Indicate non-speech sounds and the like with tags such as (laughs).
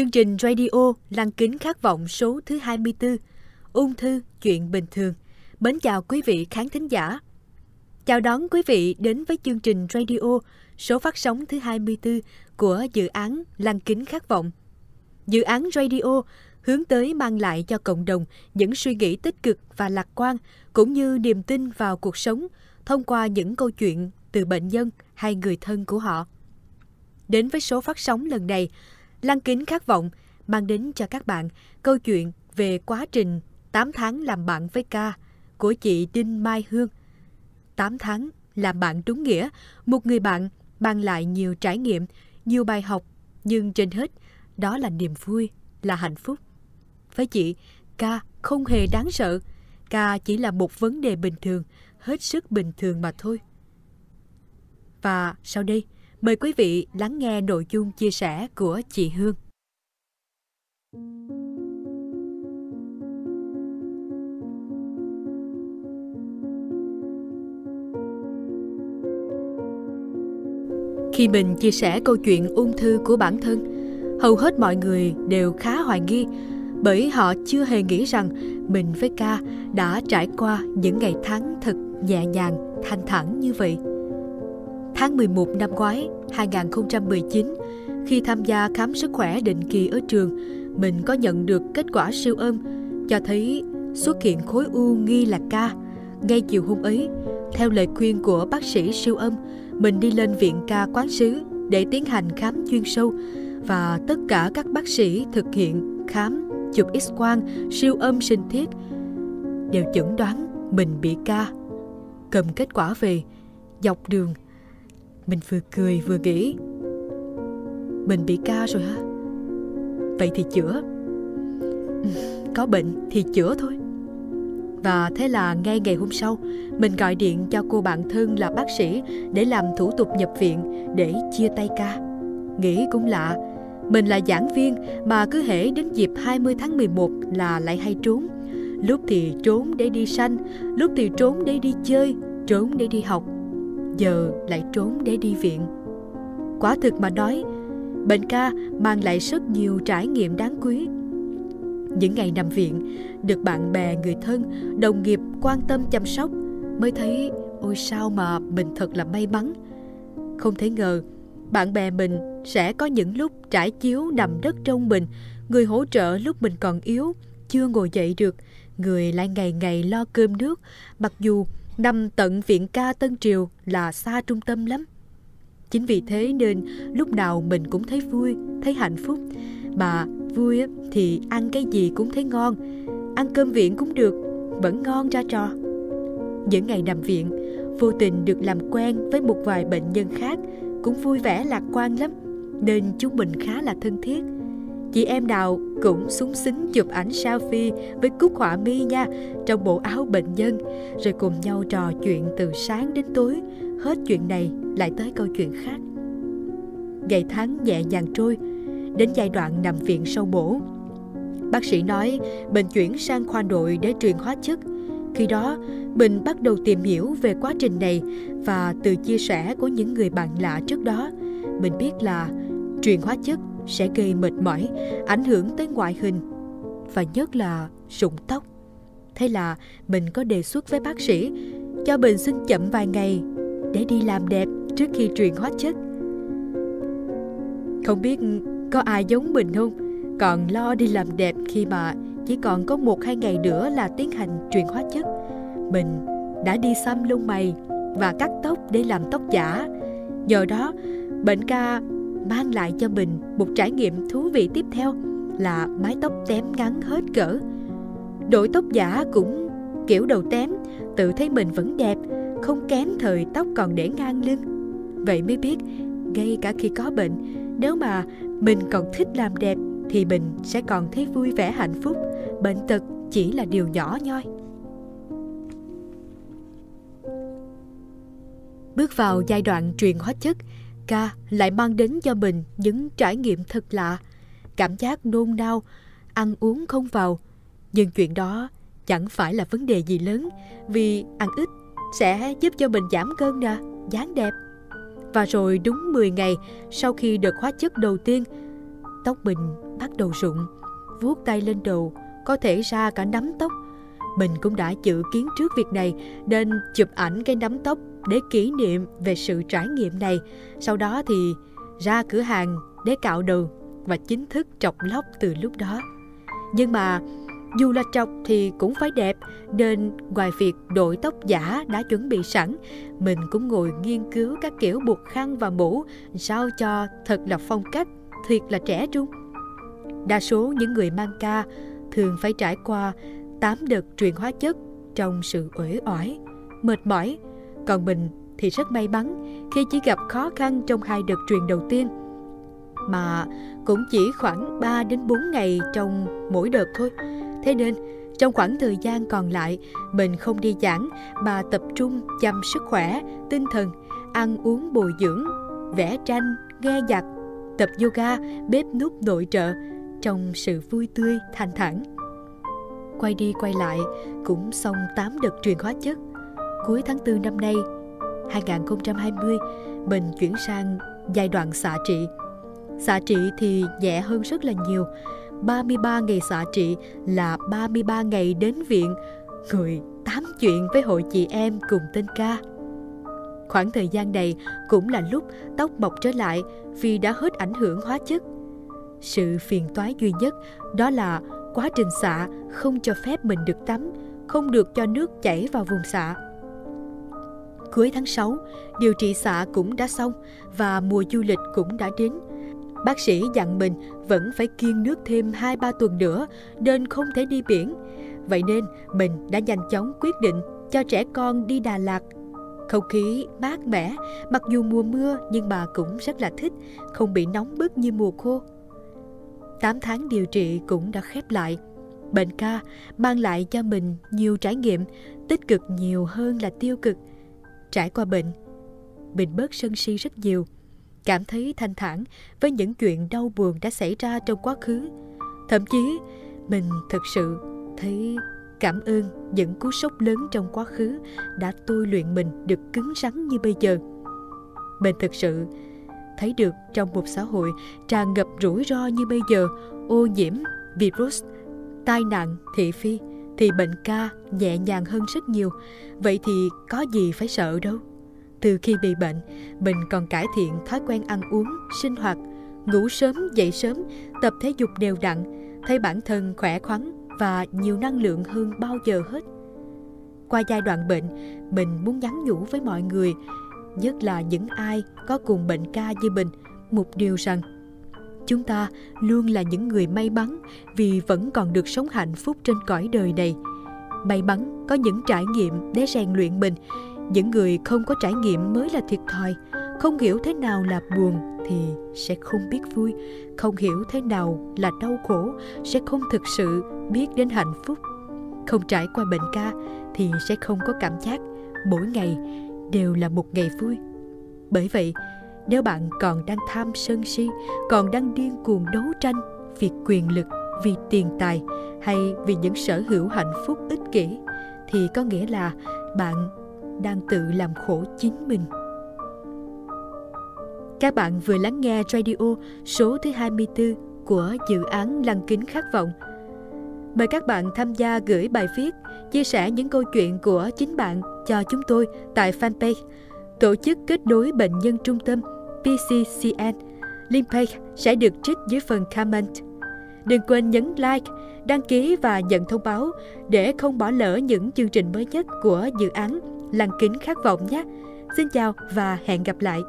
Chương trình radio Lăng kính khát vọng số thứ 24 Ung thư chuyện bình thường. Mến chào quý vị khán thính giả. Chào đón quý vị đến với chương trình radio số phát sóng thứ 24 của dự án Lăng kính khát vọng. Dự án radio hướng tới mang lại cho cộng đồng những suy nghĩ tích cực và lạc quan cũng như niềm tin vào cuộc sống thông qua những câu chuyện từ bệnh nhân hay người thân của họ. Đến với số phát sóng lần này, Lăng kính khát vọng mang đến cho các bạn câu chuyện về quá trình 8 tháng làm bạn với ca của chị Đinh Mai Hương. 8 tháng làm bạn đúng nghĩa, một người bạn mang lại nhiều trải nghiệm, nhiều bài học, nhưng trên hết đó là niềm vui, là hạnh phúc. Với chị, ca không hề đáng sợ, ca chỉ là một vấn đề bình thường, hết sức bình thường mà thôi. Và sau đây, Mời quý vị lắng nghe nội dung chia sẻ của chị Hương. Khi mình chia sẻ câu chuyện ung thư của bản thân, hầu hết mọi người đều khá hoài nghi bởi họ chưa hề nghĩ rằng mình với ca đã trải qua những ngày tháng thật nhẹ nhàng, thanh thản như vậy. Tháng 11 năm ngoái, 2019, khi tham gia khám sức khỏe định kỳ ở trường, mình có nhận được kết quả siêu âm cho thấy xuất hiện khối u nghi là ca. Ngay chiều hôm ấy, theo lời khuyên của bác sĩ siêu âm, mình đi lên viện ca quán sứ để tiến hành khám chuyên sâu và tất cả các bác sĩ thực hiện khám, chụp x-quang, siêu âm sinh thiết đều chẩn đoán mình bị ca. Cầm kết quả về, dọc đường mình vừa cười vừa nghĩ. Mình bị ca rồi hả? Vậy thì chữa. (laughs) Có bệnh thì chữa thôi. Và thế là ngay ngày hôm sau, Mình gọi điện cho cô bạn thân là bác sĩ Để làm thủ tục nhập viện Để chia tay ca. Nghĩ cũng lạ, Mình là giảng viên Mà cứ hễ đến dịp 20 tháng 11 Là lại hay trốn. Lúc thì trốn để đi sanh, Lúc thì trốn để đi chơi, Trốn để đi học giờ lại trốn để đi viện. Quả thực mà nói, bệnh ca mang lại rất nhiều trải nghiệm đáng quý. Những ngày nằm viện, được bạn bè, người thân, đồng nghiệp quan tâm chăm sóc mới thấy ôi sao mà mình thật là may mắn. Không thể ngờ, bạn bè mình sẽ có những lúc trải chiếu nằm đất trong mình, người hỗ trợ lúc mình còn yếu, chưa ngồi dậy được, người lại ngày ngày lo cơm nước, mặc dù nằm tận viện ca Tân Triều là xa trung tâm lắm. Chính vì thế nên lúc nào mình cũng thấy vui, thấy hạnh phúc. Mà vui thì ăn cái gì cũng thấy ngon, ăn cơm viện cũng được, vẫn ngon ra trò. Những ngày nằm viện, vô tình được làm quen với một vài bệnh nhân khác cũng vui vẻ lạc quan lắm, nên chúng mình khá là thân thiết Chị em nào cũng súng xính chụp ảnh selfie với Cúc Họa Mi nha, trong bộ áo bệnh nhân, rồi cùng nhau trò chuyện từ sáng đến tối, hết chuyện này lại tới câu chuyện khác. Ngày tháng nhẹ nhàng trôi, đến giai đoạn nằm viện sâu bổ. Bác sĩ nói bệnh chuyển sang khoa nội để truyền hóa chất. Khi đó, mình bắt đầu tìm hiểu về quá trình này và từ chia sẻ của những người bạn lạ trước đó, mình biết là truyền hóa chất sẽ gây mệt mỏi, ảnh hưởng tới ngoại hình và nhất là rụng tóc. Thế là mình có đề xuất với bác sĩ cho mình xin chậm vài ngày để đi làm đẹp trước khi truyền hóa chất. Không biết có ai giống mình không? Còn lo đi làm đẹp khi mà chỉ còn có một hai ngày nữa là tiến hành truyền hóa chất. Mình đã đi xăm lông mày và cắt tóc để làm tóc giả. Nhờ đó, bệnh ca mang lại cho mình một trải nghiệm thú vị tiếp theo là mái tóc tém ngắn hết cỡ. Đội tóc giả cũng kiểu đầu tém, tự thấy mình vẫn đẹp, không kém thời tóc còn để ngang lưng. Vậy mới biết, ngay cả khi có bệnh, nếu mà mình còn thích làm đẹp thì mình sẽ còn thấy vui vẻ hạnh phúc. Bệnh tật chỉ là điều nhỏ nhoi. Bước vào giai đoạn truyền hóa chất, ca lại mang đến cho mình những trải nghiệm thật lạ, cảm giác nôn nao, ăn uống không vào. Nhưng chuyện đó chẳng phải là vấn đề gì lớn vì ăn ít sẽ giúp cho mình giảm cân nè, dáng đẹp. Và rồi đúng 10 ngày sau khi đợt hóa chất đầu tiên, tóc mình bắt đầu rụng, vuốt tay lên đầu, có thể ra cả nắm tóc. Mình cũng đã dự kiến trước việc này nên chụp ảnh cái nắm tóc để kỷ niệm về sự trải nghiệm này. Sau đó thì ra cửa hàng để cạo đầu và chính thức trọc lóc từ lúc đó. Nhưng mà dù là trọc thì cũng phải đẹp nên ngoài việc đội tóc giả đã chuẩn bị sẵn, mình cũng ngồi nghiên cứu các kiểu buộc khăn và mũ sao cho thật là phong cách, thiệt là trẻ trung. Đa số những người mang ca thường phải trải qua 8 đợt truyền hóa chất trong sự uể oải, mệt mỏi. Còn mình thì rất may mắn khi chỉ gặp khó khăn trong hai đợt truyền đầu tiên. Mà cũng chỉ khoảng 3 đến 4 ngày trong mỗi đợt thôi. Thế nên, trong khoảng thời gian còn lại, mình không đi giảng mà tập trung chăm sức khỏe, tinh thần, ăn uống bồi dưỡng, vẽ tranh, nghe nhạc, tập yoga, bếp nút nội trợ trong sự vui tươi, thanh thản. Quay đi quay lại cũng xong 8 đợt truyền hóa chất. Cuối tháng 4 năm nay, 2020, mình chuyển sang giai đoạn xạ trị. Xạ trị thì nhẹ hơn rất là nhiều, 33 ngày xạ trị là 33 ngày đến viện, người tám chuyện với hội chị em cùng tên ca. Khoảng thời gian này cũng là lúc tóc mọc trở lại vì đã hết ảnh hưởng hóa chất. Sự phiền toái duy nhất đó là quá trình xạ không cho phép mình được tắm, không được cho nước chảy vào vùng xạ. Cuối tháng 6, điều trị xạ cũng đã xong và mùa du lịch cũng đã đến. Bác sĩ dặn mình vẫn phải kiêng nước thêm 2-3 tuần nữa nên không thể đi biển. Vậy nên mình đã nhanh chóng quyết định cho trẻ con đi Đà Lạt. Không khí mát mẻ, mặc dù mùa mưa nhưng bà cũng rất là thích, không bị nóng bức như mùa khô. 8 tháng điều trị cũng đã khép lại. Bệnh ca mang lại cho mình nhiều trải nghiệm, tích cực nhiều hơn là tiêu cực. Trải qua bệnh, mình bớt sân si rất nhiều – cảm thấy thanh thản với những chuyện đau buồn đã xảy ra trong quá khứ. Thậm chí, mình thực sự thấy cảm ơn những cú sốc lớn trong quá khứ đã tôi luyện mình được cứng rắn như bây giờ. Mình thực sự thấy được trong một xã hội tràn ngập rủi ro như bây giờ, ô nhiễm, virus, tai nạn, thị phi, thì bệnh ca nhẹ nhàng hơn rất nhiều. Vậy thì có gì phải sợ đâu. Từ khi bị bệnh, mình còn cải thiện thói quen ăn uống, sinh hoạt, ngủ sớm, dậy sớm, tập thể dục đều đặn, thấy bản thân khỏe khoắn và nhiều năng lượng hơn bao giờ hết. Qua giai đoạn bệnh, mình muốn nhắn nhủ với mọi người, nhất là những ai có cùng bệnh ca như mình, một điều rằng chúng ta luôn là những người may mắn vì vẫn còn được sống hạnh phúc trên cõi đời này. May mắn có những trải nghiệm để rèn luyện mình. Những người không có trải nghiệm mới là thiệt thòi. Không hiểu thế nào là buồn thì sẽ không biết vui. Không hiểu thế nào là đau khổ, sẽ không thực sự biết đến hạnh phúc. Không trải qua bệnh ca thì sẽ không có cảm giác mỗi ngày đều là một ngày vui. Bởi vậy nếu bạn còn đang tham sân si còn đang điên cuồng đấu tranh vì quyền lực vì tiền tài hay vì những sở hữu hạnh phúc ích kỷ thì có nghĩa là bạn đang tự làm khổ chính mình. Các bạn vừa lắng nghe radio số thứ 24 của dự án Lăng Kính Khát Vọng. Mời các bạn tham gia gửi bài viết, chia sẻ những câu chuyện của chính bạn cho chúng tôi tại fanpage Tổ chức Kết nối Bệnh nhân Trung tâm PCCN. Link page sẽ được trích dưới phần comment. Đừng quên nhấn like, đăng ký và nhận thông báo để không bỏ lỡ những chương trình mới nhất của dự án lăng kính khát vọng nhé. Xin chào và hẹn gặp lại.